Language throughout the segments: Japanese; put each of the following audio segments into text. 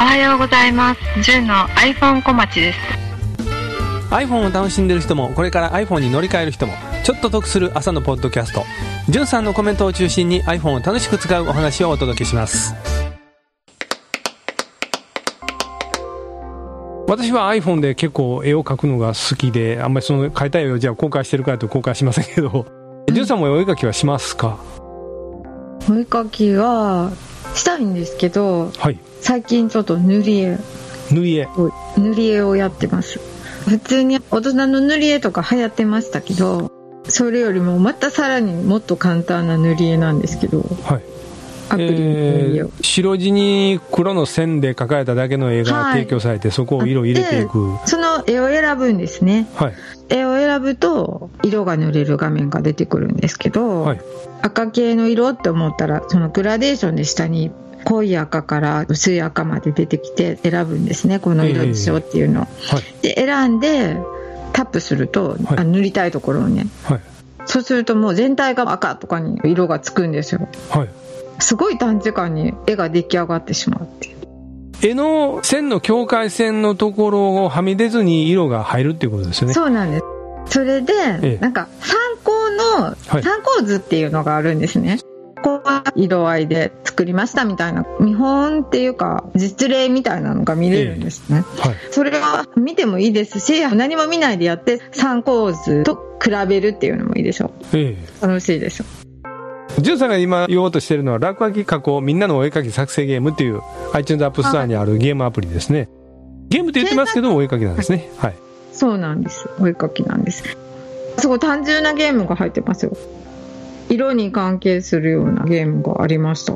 おはようございます。純の iPhone 小町です。iPhone を楽しんでる人もこれから iPhone に乗り換える人もちょっと得する朝のポッドキャスト。じゅんさんのコメントを中心に iPhone を楽しく使うお話をお届けします。私は iPhone で結構絵を描くのが好きであんまりその描いた絵をじゃあ公開してるかと公開しませんけど。じゅんさんもお絵描きはしますか？お絵かきはしたいんですけどはい。最近ちょっと塗り絵。塗り絵。を塗り絵をやってます。普通に大人の塗り絵とか流行ってましたけどそれよりもまたさらにもっと簡単な塗り絵なんですけど。はいアプリえー白地に黒の線で描かれただけの絵がはい。提供されて、そこを色入れていく。その絵を選ぶんですね。はい。絵を選ぶと色が塗れる画面が出てくるんですけど、はい。赤系の色って思ったらそのグラデーションで下に濃い赤から薄い赤まで出てきて選ぶんですね。この色でしょっていうのを、はい。で選んでタップすると、はい。あ塗りたいところをね。はい。そうするともう全体が赤とかに色がつくんですよ。はいすごい短時間に絵が出来上がってしまうっていう。絵の線の境界線のところをはみ出ずに色が入るっていうことですよね。そうなんです。それで、ええ。なんか参考の、はい。参考図っていうのがあるんですね。ここは色合いで作りましたみたいな見本っていうか実例みたいなのが見れるんですね、はい。それは見てもいいですし何も見ないでやって参考図と比べるっていうのもいいでしょえ楽しいでしょえジュンさんが今言おうとしてるのは落書き加工みんなのお絵描き作成ゲームっていう iTunes App Store にあるゲームアプリですね。ゲームって言ってますけどお絵描きなんですね。はい。そうなんです。お絵描きなんです。すごい単純なゲームが入ってますよ。色に関係するようなゲームがありました。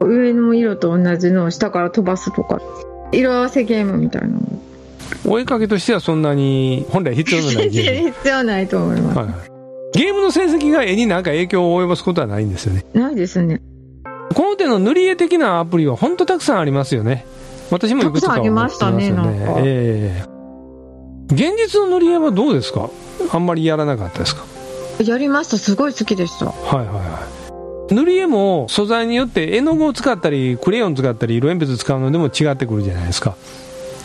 上の色と同じのを下から飛ばすとか色合わせゲームみたいなの。お絵描きとしてはそんなに本来必要のないゲーム。必要ないと思います、はいはいゲームの成績が絵に何か影響を及ぼすことはないんですよね。ないですね。この手の塗り絵的なアプリは本当たくさんありますよね。私もいくつかね。たくさんありましたねなんか。ええ現実の塗り絵はどうですか？あんまりやらなかったですか？やりました。すごい好きでした。はいはいはい。塗り絵も素材によって絵の具を使ったりクレヨン使ったり色鉛筆使うのでも違ってくるじゃないですか。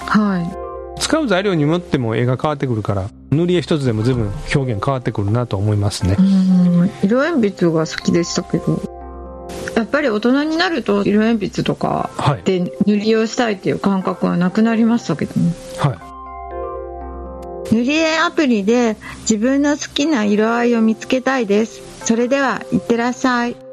はい使う材料によっても絵が変わってくるから塗り絵一つでも随分表現変わってくるなと思いますね。うん。色鉛筆が好きでしたけど。やっぱり大人になると色鉛筆とかはい。で塗りをしたいっていう感覚はなくなりましたけどね。はい。塗り絵アプリで自分の好きな色合いを見つけたいです。それではいってらっしゃい